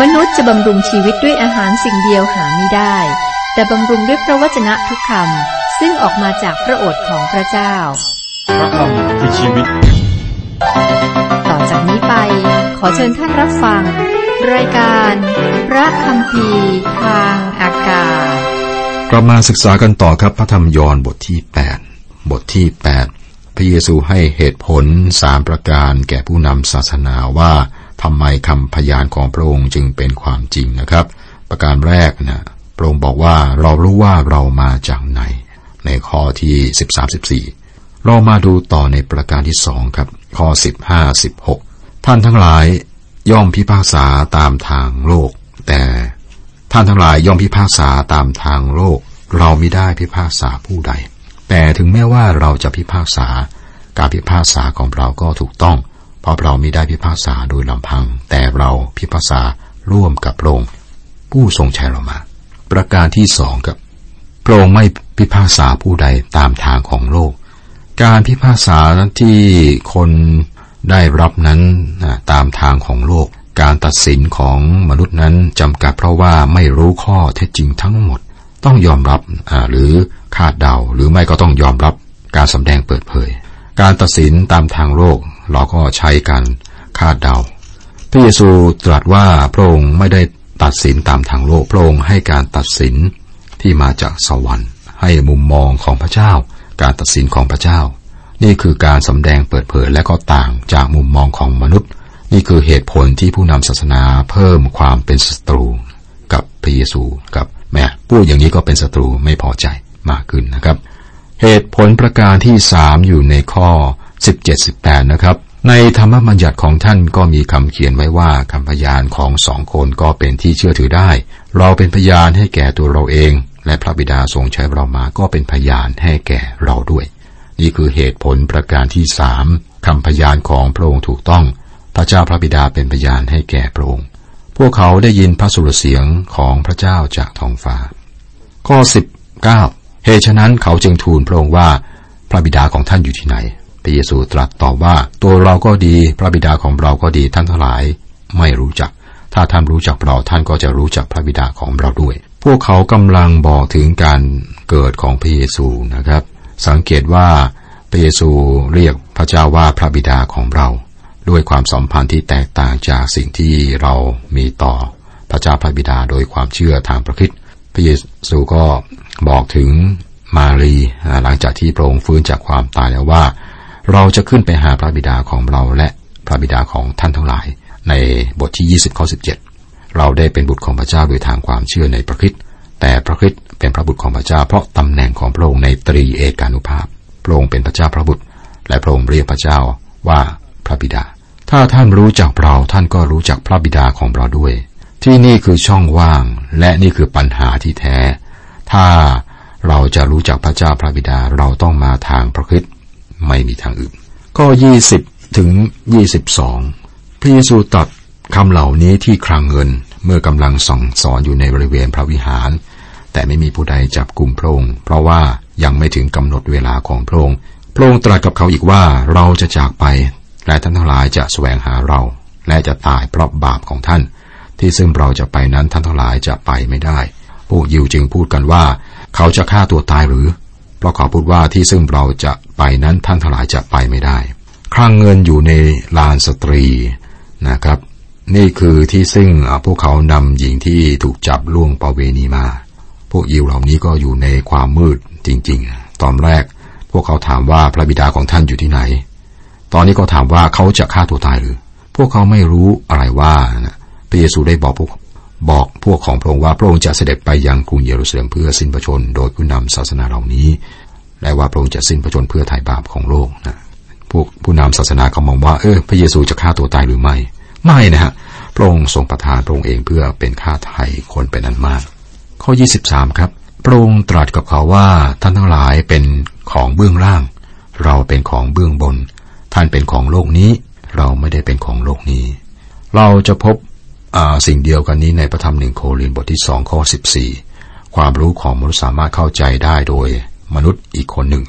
มนุษย์จะบำรุงชีวิตด้วยอาหารสิ่งเดียวหาไม่ได้ แต่บำรุงด้วยพระวจนะทุกคำซึ่งออกมาจากพระโอษฐ์ของพระเจ้า พระคำคือชีวิต ต่อจากนี้ไป ขอเชิญท่านรับฟัง รายการ พระคำพีทางอากาศกลับมาศึกษากันต่อครับพระธรรมยอห์นบทที่ 8 บทที่ 8 พระเยซูให้เหตุผลสามประการแก่ผู้นำศาสนาว่า ทำไมคำพยานของพระองค์จึงเป็นความจริงนะครับ ประการแรกนะพระองค์บอกว่าเรารู้ว่าเรามาจากไหน ในข้อที่ 13 14 เรามาดูต่อในประการที่สองครับ ข้อ 15 16 ท่านทั้งหลายย่อมพิพากษาตามทางโลก แต่ท่านทั้งหลายย่อมพิพากษาตามทางโลก เราไม่ได้พิพากษาผู้ใด แต่ถึงแม้ว่าเราจะพิพากษาการพิพากษาของเราก็ถูกต้อง เพราะเราไม่ได้พิพากษาโดยลำพัง แต่เราพิพากษาร่วมกับพระองค์ผู้ทรงใช้เรามา ประการที่สองครับพระองค์ไม่พิพากษาผู้ใดตามทางของโลก การพิพากษาที่คนได้รับนั้นตามทางของโลก การตัดสินของมนุษย์นั้นจำกัดเพราะว่าไม่รู้ข้อเท็จจริงทั้งหมด ต้องยอมรับหรือคาดเดาหรือไม่ก็ต้องยอมรับการสำแดงเปิดเผย การตัดสินตามทางโลก เราก็ใช้การคาดเดา พระเยซูตรัสว่าพระองค์ไม่ได้ตัดสินตามทางโลก พระองค์ให้การตัดสินที่มาจากสวรรค์ ให้มุมมองของพระเจ้า การตัดสินของพระเจ้า นี่คือการสำแดงเปิดเผยและก็ต่างจากมุมมองของมนุษย์ นี่คือเหตุผลที่ผู้นำศาสนาเพิ่มความเป็นศัตรูกับพระเยซูกับแม่พูดอย่างนี้ก็เป็นศัตรูไม่พอใจมากขึ้นนะครับ เหตุผลประการที่สามอยู่ในข้อ 17-18 นะครับ ในธรรมบัญญัติของท่านก็มีคำเขียนไว้ว่าคำพยานของสองคนก็เป็นที่เชื่อถือได้ เราเป็นพยานให้แก่ตัวเราเอง และพระบิดาทรงใช้เรามาก็เป็นพยานให้แก่เราด้วย นี่คือเหตุผลประการที่สามคำพยานของพระองค์ถูกต้อง พระเจ้าพระบิดาเป็นพยานให้แก่พระองค์ พวกเขาได้ยินพระสุรเสียงของพระเจ้าจากท้องฟ้า ข้อ 19 เหตุฉะนั้นเขาจึงทูลพระองค์ว่า พระบิดาของท่านอยู่ที่ไหน พระเยซูตรัสตอบว่า ตัวเราก็ดี พระบิดาของเราก็ดีท่านทั้งหลาย ไม่รู้จัก ถ้าท่านรู้จักเราท่านก็จะรู้จักพระบิดาของเราด้วย พวกเขากำลังบอกถึงการเกิดของพระเยซูนะครับ สังเกตว่าพระเยซูเรียกพระเจ้าว่าพระบิดาของเรา ด้วยความสัมพันธ์ที่แตกต่างจากสิ่งที่เรามีต่อพระเจ้าพระบิดาโดยความเชื่อทางพระคิดพระเยซูก็บอกถึงมารีหลังจากที่พระองค์ฟื้นจากความตายแล้วว่า เราจะขึ้นไปหาพระบิดาของเราและพระบิดาของท่านทั้งหลาย ในบทที่ 20ข้อ17 เราได้เป็นบุตรของพระเจ้าโดยทางความเชื่อในพระคิดแต่พระคิดเป็นพระบุตรของพระเจ้าเพราะตำแหน่งของพระองค์ในตรีเอกานุภาพ พระองค์เป็นพระเจ้าพระบุตร และพระองค์เรียกพระเจ้าว่าพระบิดา ถ้าท่านรู้จักเราท่านก็รู้จักพระบิดาของเราด้วย ที่นี่คือช่องว่าง และนี่คือปัญหาที่แท้ ถ้าเราจะรู้จักพระเจ้าพระบิดาเราต้องมาทางพระคิด ไม่มีทางอื่น ก็ยี่สิบถึงยี่สิบสองพระเยซูตรัสคำเหล่านี้ที่คลังเงินเมื่อกำลังส่องสอนอยู่ในบริเวณพระวิหาร แต่ไม่มีผู้ใดจับกลุ่มพระองค์เพราะว่ายังไม่ถึงกำหนดเวลาของพระองค์พระองค์ตรัสกับเขาอีกว่าเราจะจากไป และท่านทั้งหลายจะแสวงหาเรา และจะตายเพราะบาปของท่าน ที่ซึ่งเราจะไปนั้นท่านทั้งหลายจะไปไม่ได้ พวกยิวจึงพูดกันว่า เขาจะฆ่าตัวตายหรือ เพราะเขาพูดว่าที่ซึ่งเราจะไปนั้นท่านทั้งหลายจะไปไม่ได้ครั้งเงินอยู่ในลานสตรีนะครับ นี่คือที่ซึ่งพวกเขานำหญิงที่ถูกจับล่วงประเวณีมา พวกยิวเหล่านี้ก็อยู่ในความมืดจริง ๆ ตอนแรกพวกเขาถามว่าพระบิดาของท่านอยู่ที่ไหน ตอนนี้ก็ถามว่าเขาจะฆ่าตัวตายหรือ พวกเขาไม่รู้อะไรว่าพระเยซูได้บอกพวกบอกพวกของพระองค์ว่าพระองค์จะเสด็จไปยังกรุงเยรูซาเล็มเพื่อสิ้นพระชน โดยผู้นำศาสนาเหล่านี้ และว่าพระองค์จะสิ้นพระชนเพื่อไถ่บาปของโลกนะพวกผู้นำศาสนาเขามองว่าเออพระเยซูจะฆ่าตัวตายหรือไม่ ไม่นะฮะพระองค์ทรงประทานพระองค์เองเพื่อเป็นค่าไถ่คนเป็นอันมาก ข้อ 23 ครับ พระองค์ตรัสกับเขาว่าท่านทั้งหลายเป็นของเบื้องล่าง เราเป็นของเบื้องบน ท่านเป็นของโลกนี้ เราไม่ได้เป็นของโลกนี้ เราจะพบสิ่งเดียวกันนี้ในพระธรรมหนึ่งโครินบทที่สองข้อสิบสี่ความรู้ของมนุษย์สามารถเข้าใจได้โดย มนุษย์อีกคนหนึ่ง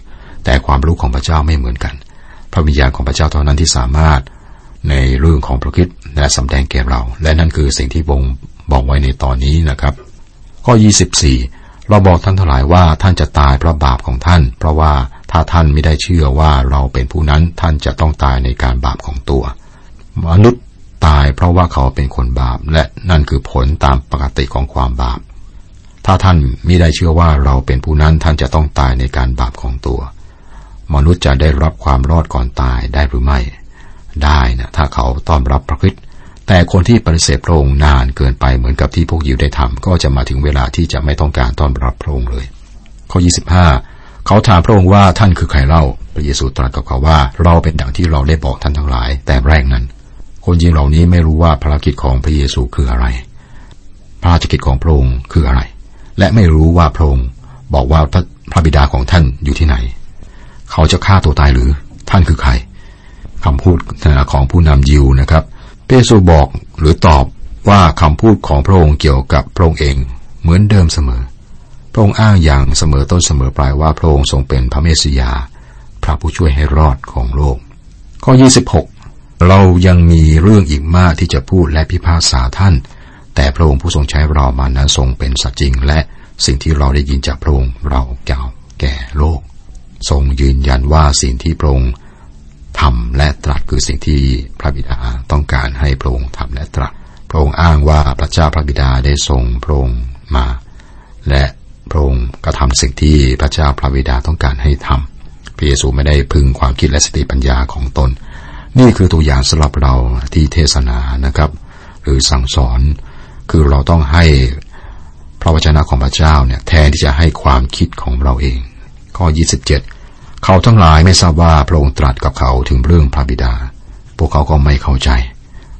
แต่ความรู้ของพระเจ้าไม่เหมือนกัน พระวิญญาณของพระเจ้าเท่านั้นที่สามารถในเรื่องของพระคิดและสำแดงแก่เรา และนั่นคือสิ่งที่บงบอกไว้ในตอนนี้นะครับ ข้อ 24 เราบอกท่านทั้งหลายว่าท่านจะตายเพราะบาปของท่าน เพราะว่าถ้าท่านไม่ได้เชื่อว่าเราเป็นผู้นั้นท่านจะต้องตายในการบาปของตัว มนุษย์ตายเพราะว่าเขาเป็นคนบาป และนั่นคือผลตามปกติของความบาป ถ้าท่านไม่ได้เชื่อว่าเราเป็นผู้นั้นท่านจะต้องตายในการบาปของตัว มนุษย์จะได้รับความรอดก่อนตายได้หรือไม่ ได้นะถ้าเขาต้อนรับพระคริสต์แต่คนที่ปฏิเสธพระองค์นานเกินไปเหมือนกับที่พวกยิวได้ทำก็จะมาถึงเวลาที่จะไม่ต้องการต้อนรับพระองค์เลย ข้อ 25 เขาถามพระองค์ว่าท่านคือใครเล่าพระเยซูตรัสกับเขาว่า เราเป็นดังที่เราได้บอกท่านทั้งหลาย แต่แรกนั้น คนยิวเหล่านี้ไม่รู้ว่าภารกิจของพระเยซูคืออะไรภารกิจของพระองค์คืออะไร และไม่รู้ว่าพระองค์บอกว่าพระบิดาของท่านอยู่ที่ไหน เขาจะฆ่าตัวตายหรือท่านคือใครคำพูดของผู้นำยิวนะครับ เปโซบอกหรือตอบว่าคำพูดของพระองค์เกี่ยวกับพระองค์เองเหมือนเดิมเสมอ พระองค์อ้างอย่างเสมอต้นเสมอปลายว่าพระองค์ทรงเป็นพระเมสสิยา พระผู้ช่วยให้รอดของโลก ข้อ 26 เรายังมีเรื่องอีกมากที่จะพูดและพิพากษาท่าน แต่พระองค์ผู้ทรงใช้เรามานั้นทรงเป็นสัจจริง และสิ่งที่เราได้ยินจากพระองค์เราเก่าแก่โลก ทรงยืนยันว่าสิ่งที่พระองค์ทำและตรัสคือสิ่งที่พระบิดาต้องการให้พระองค์ทำและตรัส พระองค์อ้างว่าพระเจ้าพระบิดาได้ทรงพระองค์มา และพระองค์กระทำสิ่งที่พระเจ้าพระบิดาต้องการให้ทำพระเยซูไม่ได้พึงความคิดและสติปัญญาของตน นี่คือตัวอย่างสำหรับเราที่เทศนานะครับ หรือสั่งสอน คือเราต้องให้พระวจนะของพระเจ้าเนี่ยแทนที่จะให้ความคิดของเราเอง ข้อ 27 เขาทั้งหลายไม่ทราบว่าพระองค์ตรัสกับเขาถึงเรื่องพระบิดา พวกเขาก็ไม่เข้าใจ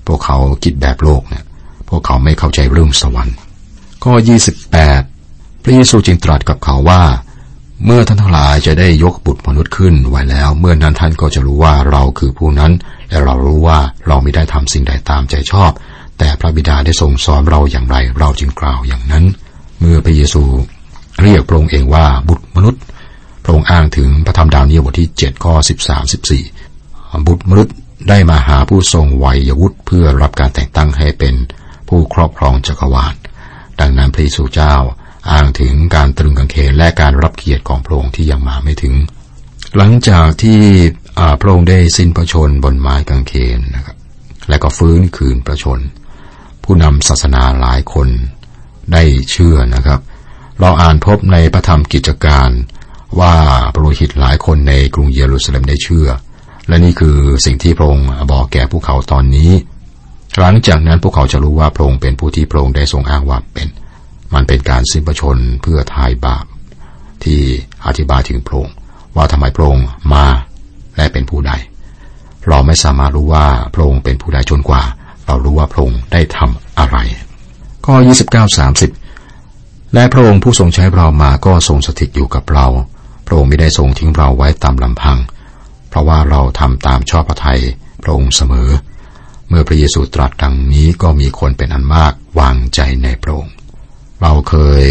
พวกเขาคิดแบบโลกเนี่ยพวกเขาไม่เข้าใจเรื่องสวรรค์ข้อ 28 พระเยซูจึงตรัสกับเขาว่า เมื่อท่านทั้งหลายจะได้ยกบุตรมนุษย์ขึ้นไว้แล้ว เมื่อนั้นท่านก็จะรู้ว่าเราคือผู้นั้น และเรารู้ว่าเราไม่ได้ทำสิ่งใดตามใจชอบ แต่พระบิดาได้ทรงสอนเราอย่างไร เราจึงกล่าวอย่างนั้น เมื่อพระเยซูเรียกพระองค์เองว่าบุตรมนุษย์ พระองค์อ้างถึงพระธรรมดาวนีบทที่7ข้อ13 14 บุตรมนุษย์ได้มาหาผู้ทรงวัยวุฒิเพื่อรับการแต่งตั้งให้เป็นผู้ครอบครองจักรวาล ดังนั้นพระเยซูเจ้าอ้างถึงการตรึงกางเขนและการรับเกียรติของพระองค์ที่ยังมาไม่ถึง หลังจากที่พระองค์ได้สิ้นพระชนบนไม้กางเขนนะครับ และก็ฟื้นคืนพระชน ผู้นำศาสนาหลายคนได้เชื่อนะครับ เราอ่านพบในพระธรรมกิจการว่าปรหิตหลายคนในกรุงเยรูซาเล็มได้เชื่อ และนี่คือสิ่งที่พระองค์บอกแก่พวกเขาตอนนี้ หลังจากนั้นพวกเขาจะรู้ว่าพระองค์เป็นผู้ที่พระองค์ได้ทรงอ้างว่าเป็น มันเป็นการสิ้นประชนเพื่อทายบาป ที่อธิบายถึงพระองค์ว่าทำไมพระองค์มาและเป็นผู้ใด เราไม่สามารถรู้ว่าพระองค์เป็นผู้ใดจนกว่า เรารู้ว่าพระองค์ได้ทำอะไร ข้อ 29-30 และพระองค์ผู้ทรงใช้เรามาก็ทรงสถิตอยู่กับเรา พระองค์ไม่ได้ทรงทิ้งเราไว้ตามลำพัง เพราะว่าเราทำตามชอบพระทัยพระองค์เสมอ เมื่อพระเยซูตรัสดังนี้ก็มีคนเป็นอันมากวางใจในพระองค์ เราเคย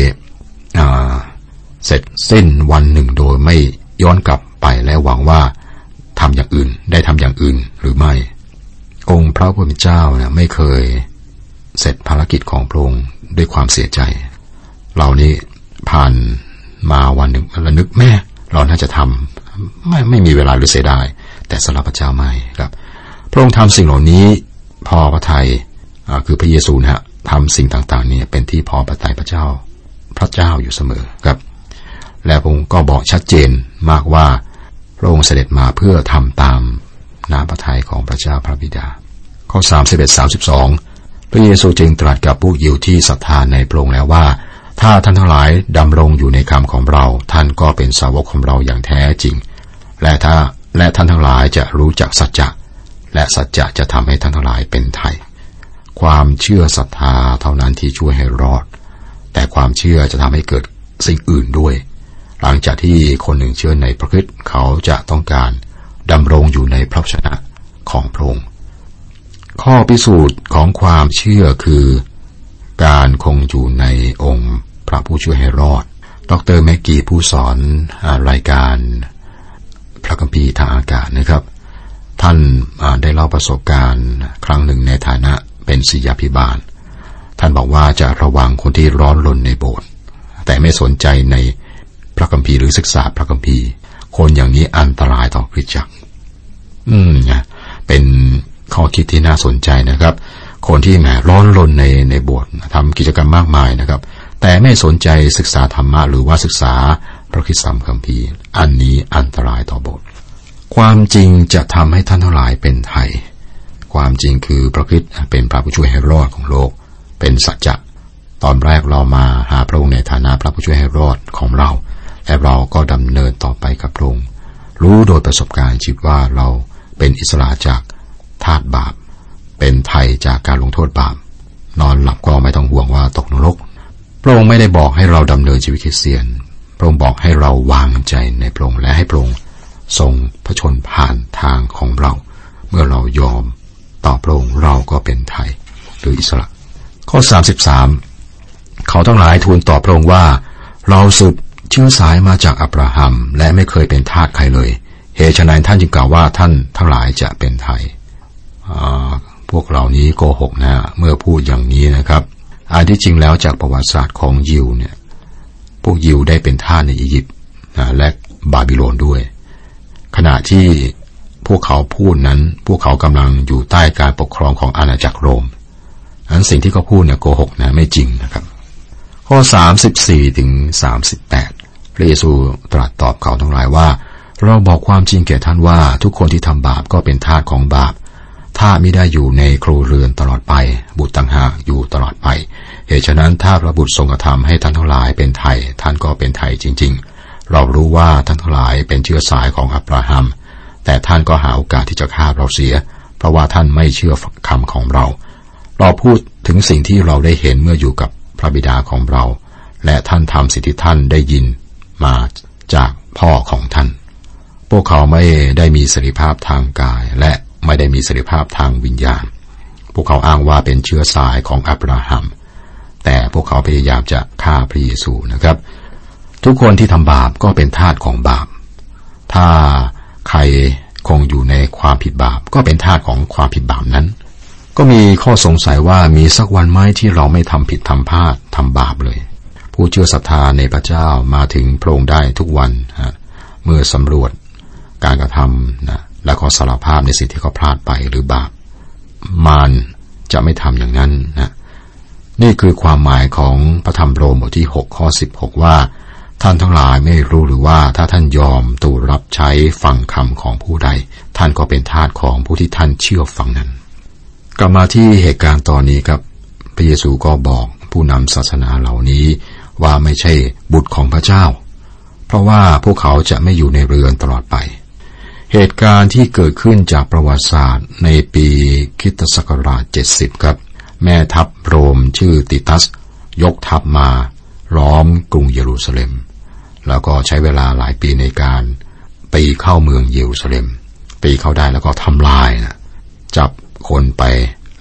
เสร็จสิ้นวันหนึ่งโดยไม่ย้อนกลับไปและหวังว่าทำอย่างอื่นได้ทำอย่างอื่นหรือไม่ องค์พระผู้เป็นเจ้าเนี่ยไม่เคยเสร็จภารกิจของพระองค์ด้วยความเสียใจ เหล่านี้ผ่านมาวันหนึ่งระนึกแม่ เราน่าจะทำไม่ไม่มีเวลาหรือเสียดายแต่สำหรับพระเจ้าไม่ครับ พระองค์ทำสิ่งเหล่านี้พอพระทัยคือพระเยซูนะฮะทำสิ่งต่างๆเนี่ยเป็นที่พอพระทัยพระเจ้า พระเจ้าอยู่เสมอครับ และพระองค์ก็บอกชัดเจนมากว่าพระองค์เสด็จมาเพื่อทำตาม น้ำพระทัยของพระเจ้าพระบิดา ข้อ 31 32 พระเยซูจึงตรัสกับผู้ยิวที่ศรัทธาในพระองค์แล้วว่า ถ้าท่านทั้งหลายดำรงอยู่ในคำของเรา ท่านก็เป็นสาวกของเราอย่างแท้จริง และถ้าและท่านทั้งหลายจะรู้จักสัจจะ และสัจจะจะทำให้ท่านทั้งหลายเป็นไทย ความเชื่อศรัทธาเท่านั้นที่ช่วยให้รอด แต่ความเชื่อจะทำให้เกิดสิ่งอื่นด้วย หลังจากที่คนหนึ่งเชื่อในพระคิดเขาจะต้องการ ดำรงอยู่ในพระชนะของพระองค์ ข้อพิสูจน์ของความเชื่อคือ การคงอยู่ในองค์พระผู้ช่วยให้รอด ดรแมกกี้ผู้สอนรายการพระคัมภีร์ทางอากาศนะครับ ท่านได้เล่าประสบการณ์ครั้งหนึ่งในฐานะเป็นศิยาพิบาล ท่านบอกว่าจะระวังคนที่ร้อนรนในโบสถ์แต่ไม่สนใจในพระคัมภีร์หรือศึกษาพระคัมภีร์ คนอย่างนี้อันตรายต่อคริสตจักร อืมนะเป็นข้อคิดที่น่าสนใจนะครับ คนที่แหมร้อนรนในในบสถ์ทำกิจกรรมมากมายนะครับ แต่ไม่สนใจศึกษาธรรมะหรือว่าศึกษาพระคิดสัมคัมภีร์ อันนี้อันตรายต่อบสถ์ความจริงจะทำให้ท่านทั้งหลายเป็นไทย ความจริงคือพระคิดเป็นพระผู้ช่วยให้รอดของโลก เป็นสัจจะตอนแรกเรามาหาพระองค์ในฐานะพระผู้ช่วยให้รอดของเรา เราก็ดำเนินต่อไปกับพระองค์รู้โดยประสบการณ์ชีวิตว่าเราเป็นอิสระจากทาตุบาป เป็นไทยจากการลงโทษบาป นอนหลับก็ไม่ต้องห่วงว่าตกนรก พระองค์ไม่ได้บอกให้เราดำเนินชีวิตคริสเตียน พระองค์บอกให้เราวางใจในพระองค์และให้พระองค์ทรงพระชนผ่านทางของเรา เมื่อเรายอมต่อพระองค์เราก็เป็นไทยหรืออิสระ ข้อ 33 เขาทั้งหลายทูลตอบพระองค์ว่า เราสืบ เชื้อสายมาจากอับราฮัม และไม่เคยเป็นทาสใครเลย เหตุฉะนั้นท่านจึงกล่าวว่าท่านทั้งหลายจะเป็นไทยพวกเหล่านี้โกหกนะเมื่อพูดอย่างนี้นะครับอันที่จริงแล้วจากประวัติศาสตร์ของยิวเนี่ยพวกยิวได้เป็นท่าในอียิปต์และบาบิโลนด้วย ขณะที่พวกเขาพูดนั้น พวกเขากำลังอยู่ใต้การปกครองของอาณาจักรโรมอันสิ่งที่เขาพูดเนี่ยโกหกนะไม่จริงนะครับ ข้อ 34ถึง38 พระเยซูตรัสตอบเขาทั้งหลายว่า เราบอกความจริงแก่ท่านว่าทุกคนที่ทำบาปก็เป็นทาสของบาป ถ้าไม่ได้อยู่ในครูเรือนตลอดไป บุตรต่างหากอยู่ตลอดไป เหตุฉะนั้นถ้าพระบุตรทรงกระทำให้ท่านทั้งหลายเป็นไทย ท่านก็เป็นไทยจริง ๆ เรารู้ว่าท่านทั้งหลายเป็นเชื้อสายของอับราฮัม แต่ท่านก็หาโอกาสที่จะฆ่าเราเสีย เพราะว่าท่านไม่เชื่อคำของเรา เราพูดถึงสิ่งที่เราได้เห็นเมื่ออยู่กับพระบิดาของเรา และท่านทำสิ่งที่ท่านได้ยิน มาจากพ่อของท่าน พวกเขาไม่ได้มีสรีภาพทางกาย และไม่ได้มีสรีภาพทางวิญญาณ พวกเขาอ้างว่าเป็นเชื้อสายของอับราฮัม แต่พวกเขาพยายามจะฆ่าพระเยซูนะครับ ทุกคนที่ทำบาปก็เป็นทาสของบาป ถ้าใครคงอยู่ในความผิดบาป ก็เป็นทาสของความผิดบาปนั้น ก็มีข้อสงสัยว่ามีสักวันไหมที่เราไม่ทำผิดทำพลาดทำบาปเลย ผู้เชื่อศรัทธาในพระเจ้ามาถึงพระองค์ได้ทุกวันเมื่อสำรวจการกระทำนะและก็สารภาพในสิ่งที่เขาพลาดไปหรือบาปมารจะไม่ทำอย่างนั้นนะนี่คือความหมายของพระธรรมโรมบทที่ 6 ข้อ 16 ว่า ท่านทั้งหลายไม่รู้หรือว่าถ้าท่านยอมตูรับใช้ฟังคำของผู้ใด ท่านก็เป็นทาสของผู้ที่ท่านเชื่อฟังนั้น กลับมาที่เหตุการณ์ตอนนี้ครับพระเยซูก็บอกผู้นำศาสนาเหล่านี้ ว่าไม่ใช่บุตรของพระเจ้า เพราะว่าพวกเขาจะไม่อยู่ในเรือนตลอดไป เหตุการณ์ที่เกิดขึ้นจากประวัติศาสตร์ในปีคิตศักราช 70 ครับ แม่ทัพโรมชื่อติตัส ยกทัพมาล้อมกรุงเยรูซาเล็ม แล้วก็ใช้เวลาหลายปีในการตีเข้าเมืองเยรูซาเล็มตีเข้าได้แล้วก็ทำลายนะจับคนไป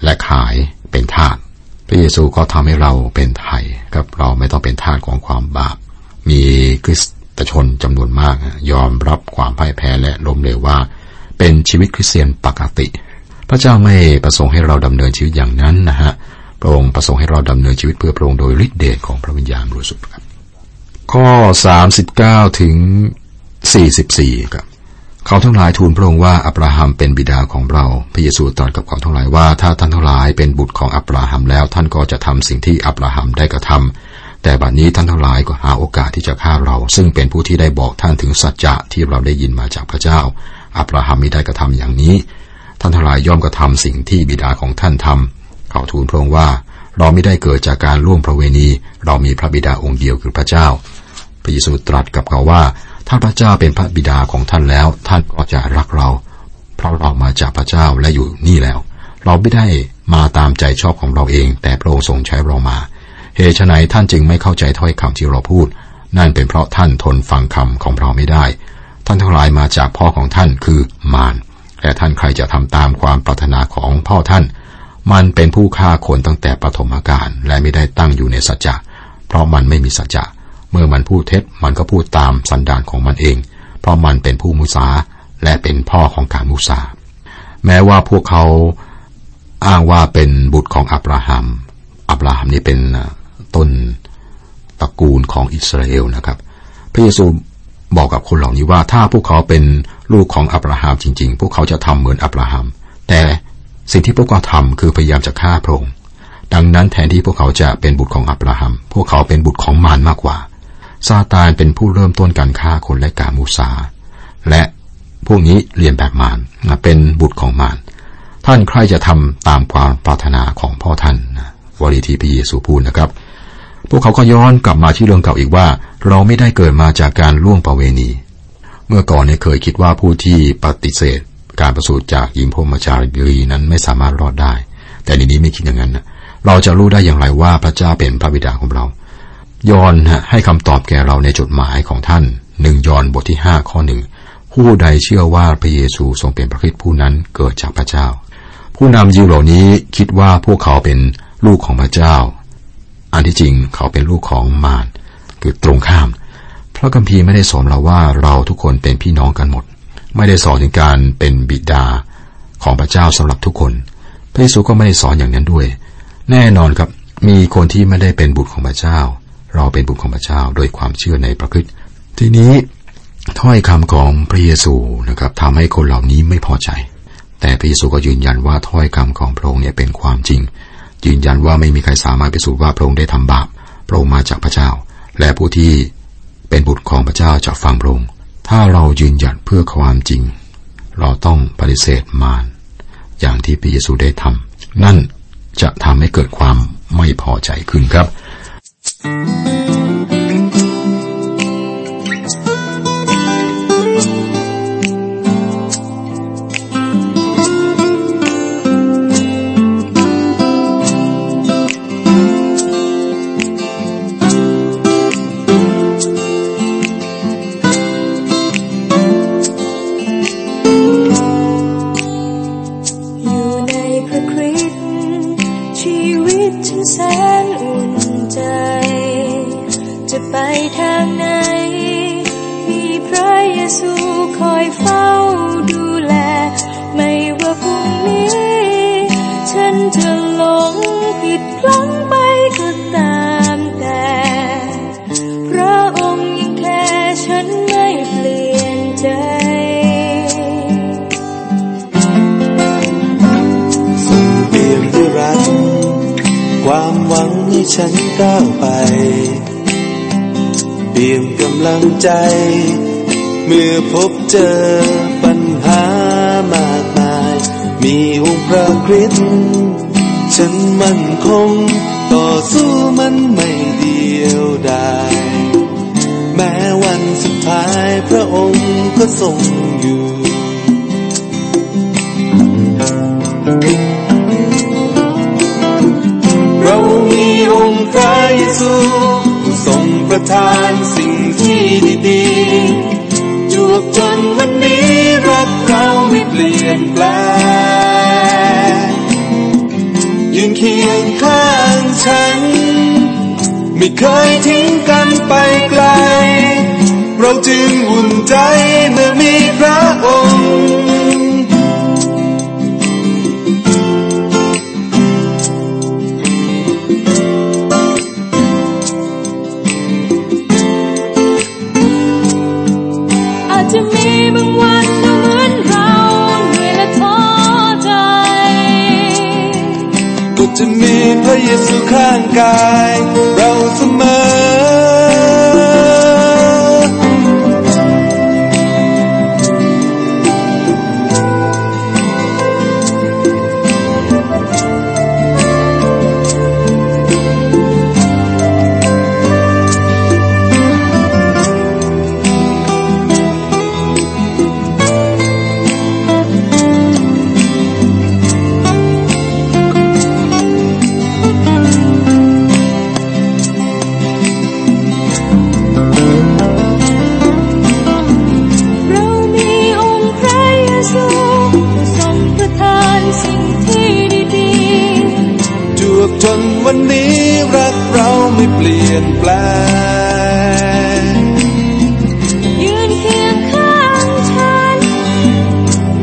และขายเป็นทาส ระเยซูก็ทำให้เราเป็นไทยครับเราไม่ต้องเป็นทาสของความบาป มีคริสตชนจำนวนมาก ยอมรับความพ่ายแพ้และล้มเหลวว่า เป็นชีวิตคริสเตียนปกติ พระเจ้าไม่ประสงค์ให้เราดำเนินชีวิตอย่างนั้นนะฮะพระองค์ประสงค์ให้เราดำเนินชีวิตเพื่อพระองค์โดยฤทธิเดชของพระวิญญาณบริสุทธิ์ครับ ข้อ 39 ถึง 44 ครับ เขาทั้งหลายทูลพระองค์ว่าอับราฮัมเป็นบิดาของเรา พระเยซูตรัสกับเขาทั้งหลายว่าถ้าท่านทั้งหลายเป็นบุตรของอับราฮัมแล้วท่านก็จะทำสิ่งที่อับราฮัมได้กระทำแต่บัดนี้ท่านทั้งหลายก็หาโอกาสที่จะฆ่าเรา ซึ่งเป็นผู้ที่ได้บอกท่านถึงสัจจะที่เราได้ยินมาจากพระเจ้า อับราฮัมม่ได้กระทำอย่างนี้ ท่านทั้งหลายย่อมกระทำสิ่งที่บิดาของท่านทำเขาทูลพระองค์ว่า เราไม่ได้เกิดจากการล่วงพระเวณี เรามีพระบิดาองค์เดียวคือพระเจ้า พระเยซูตรัสกับเขาว่า ถ้าพระเจ้าเป็นพระบิดาของท่านแล้ว ท่านก็จะรักเรา เพราะเรามาจากพระเจ้าและอยู่นี่แล้ว เราไม่ได้มาตามใจชอบของเราเอง แต่พระองค์ทรงใช้เรามา เหตุไฉนท่านจึงไม่เข้าใจถ้อยคำที่เราพูด นั่นเป็นเพราะท่านทนฟังคำของเราไม่ได้ ท่านทั้งหลายมาจากพ่อของท่านคือมารและท่านใครจะทำตามความปรารถนาของพ่อท่าน มันเป็นผู้ฆ่าคนตั้งแต่ปฐมกาลและไม่ได้ตั้งอยู่ในสัจจะ เพราะมันไม่มีสัจจะ เมื่อมันพูดเท็จมันก็พูดตามสันดานของมันเอง เพราะมันเป็นผู้มุสาและเป็นพ่อของการมุสา แม้ว่าพวกเขาอ้างว่าเป็นบุตรของอับราฮัม อับราฮัมนี่เป็นต้นตระกูลของอิสราเอลนะครับ พระเยซูบอกกับคนเหล่านี้ว่าถ้าพวกเขาเป็นลูกของอับราฮัมจริง ๆ พวกเขาจะทำเหมือนอับราฮัม แต่สิ่งที่พวกเขาทำคือพยายามจะฆ่าพระองค์ดังนั้นแทนที่พวกเขาจะเป็นบุตรของอับราฮัม พวกเขาเป็นบุตรของมารมากกว่า ซาตานเป็นผู้เริ่มต้นการฆ่าคนและกามูซา และพวกนี้เรียนแบบมารเป็นบุตรของมารท่านใครจะทำตามความปรารถนาของพ่อท่านวลีที่พระเยซูพูดนะครับ พวกเขาก็ย้อนกลับมาที่เรื่องเก่าอีกว่า เราไม่ได้เกิดมาจากการล่วงประเวณี เมื่อก่อนเนี่ยเคยคิดว่าผู้ที่ปฏิเสธ การประสูติจากหญิงพรมจารีนั้นไม่สามารถรอดได้ แต่ในนี้ไม่คิดอย่างนั้นนะเราจะรู้ได้อย่างไรว่าพระเจ้าเป็นพระบิดาของเรา ยอนให้คำตอบแก่เราในจดหมายของท่านหนึ่งยอนบทที่ห้าข้อหนึ่งผู้ใดเชื่อว่าพระเยซูทรงเป็นพระคริสต์ผู้นั้นเกิดจากพระเจ้า ผู้นำยิวเหล่านี้คิดว่าพวกเขาเป็นลูกของพระเจ้า อันที่จริงเขาเป็นลูกของมารคือตรงข้าม พระคัมภีร์ไม่ได้สอนเราว่าเราทุกคนเป็นพี่น้องกันหมด ไม่ได้สอนถึงการเป็นบิดาของพระเจ้าสำหรับทุกคน พระเยซูก็ไม่ได้สอนอย่างนั้นด้วย แน่นอนครับมีคนที่ไม่ได้เป็นบุตรของพระเจ้า เราเป็นบุตรของพระเจ้าโดยความเชื่อในพระคริสต์ทีนี้ถ้อยคำของพระเยซูนะครับทำให้คนเหล่านี้ไม่พอใจ แต่พระเยซูก็ยืนยันว่าถ้อยคำของพระองค์เนี่ยเป็นความจริง ยืนยันว่าไม่มีใครสามารถพิสูจน์ว่าพระองค์ได้ทำบาปพระองค์มาจากพระเจ้า และผู้ที่เป็นบุตรของพระเจ้าจะฟังพระองค์ถ้าเรายืนหยัดเพื่อความจริง เราต้องปฏิเสธมารอย่างที่พระเยซูได้ทำนั่นจะทำให้เกิดความไม่พอใจขึ้นครับ อยู่ในพระคริสต์ชีวิตฉันแสนอุ่นใจจะ ไปทางไหน มีพระเยซูคอยเฝ้าดูแล ไม่ว่าพรุ่งนี้ ฉันจะหลงผิดพลั้งไปก็ตามแต่ พระองค์ยังแค่ฉันไม่เปลี่ยนใจทรงเปี่ยมด้วยรัก ความหวังให้ฉันก้าวไป เปี่ยมกำลังใจ เมื่อพบเจอปัญหามากมาย มีองค์พระคริสต์ฉันมั่นคง ต่อสู้มันไม่เดียวดายแม้วันสุดท้ายพระองค์ก็ทรงอยู่เรามีองค์พระเยซู ประทานสิ่งที่ดีๆจวบจนวันนี้รักเราไม่เปลี่ยนแปลงยืนเคียงข้างฉัน ไม่เคยทิ้งกันไปไกล เราจึงอุ่นใจเมื่อ พระเยซูข้างกาย เราเสมอ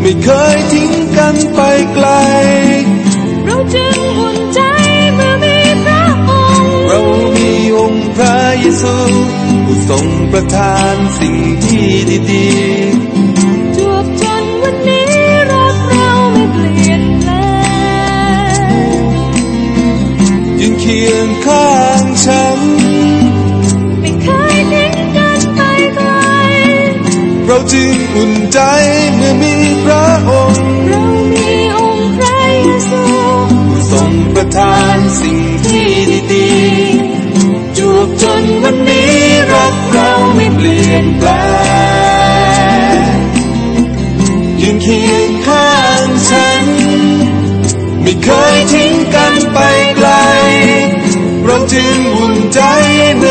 ไม่เคยทิ้งกันกันไปไกล เราจึงอุ่นใจเมื่อมีพระองค์ เรามีองค์พระเยซูผู้ทรงประทานสิ่งที่ดีจวบจนวันนี้รักเราไม่เปลี่ยนแปลงๆยืนเคียงข้าง จึงอุ่นใจเมื่อมีพระองค์เรามีองค์พระเยซูทรงประทานสิ่งที่ดีๆจวบจนวันนี้รักเราไม่เปลี่ยนแปลงยืนเคียงข้างฉัน ไม่เคยทิ้งกันไปไกล เราจึงอุ่นใจเ